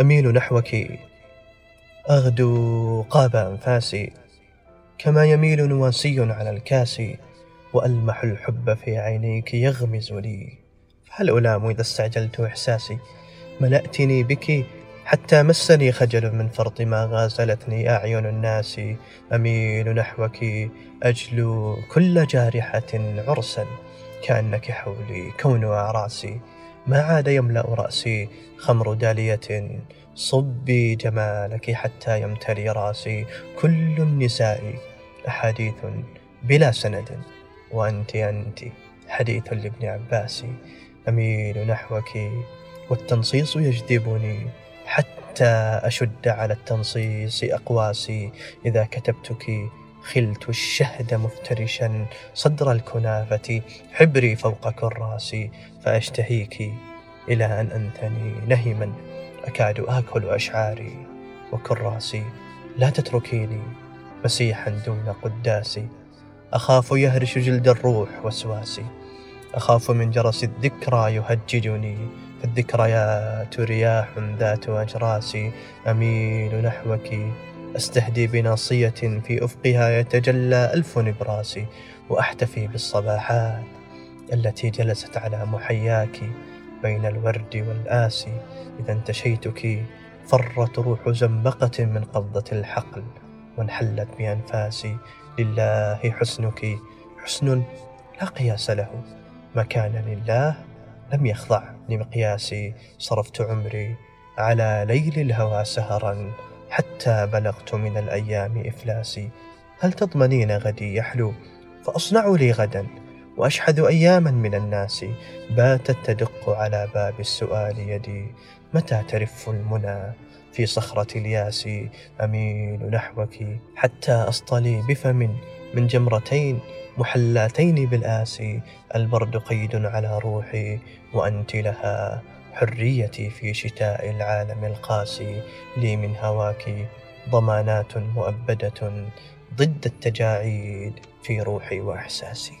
أميل نحوك. أغدو قاب أنفاسي كما يميل نواسي على الكاس وألمح الحب في عينيك يغمز لي. فهل ألام إذا استعجلت إحساسي؟ ملأتني بك حتى مسني خجل من فرط ما غازلتني أعين الناس. أميل نحوك أجلو كل جارحة عرسا كأنك حولي كون أعراسي. ما عاد يملأ رأسي خمر دالية. صبي جمالك حتى يمتلي رأسي. كل النساء أحاديث بلا سند. وأنت أنت حديث لابن عباس. أميل نحوك والتنصيص يجذبني. حتى أشد على التنصيص أقواسي. إذا كتبتك خلت الشهد مفترشا صدر الكنافة حبري فوق كراسي فأشتهيك إلى أن أنثني نهما. أكاد آكل أشعاري وكراسي لا تتركيني مسيحا دون قداسي أخاف يهرش جلد الروح وسواسي أخاف من جرس الذكرى يهججني. فالذكريات رياح ذات أجراس. أميل نحوك أستهدي بناصية في أفقها يتجلى ألف نبراس وأحتفي بالصباحات التي جلست على محياك بين الورد والآسي إذا انتشيتك فرت روح زنبقة من قبضة الحقل وانحلت بأنفاسي لله حسنك حسن لا قياس له. ما كان لله لم يخضع لمقياسي صرفت عمري على ليل الهوى سهرا. حتى بلغت من الأيام إفلاسي. هل تضمنين غدي يحلو؟ فأصنع لي غدا وأشحذ أياما من الناس. باتت تدق على باب السؤال يدي. متى ترف المنى؟ في صخرة الياس. أميل نحوك حتى أصطلي بفم من جمرتين محلاتين بالآسي البرد قيد على روحي وأنت لها حريتي في شتاء العالم القاسي لي من هواك ضمانات مؤبدة ضد التجاعيد في روحي وإحساسي.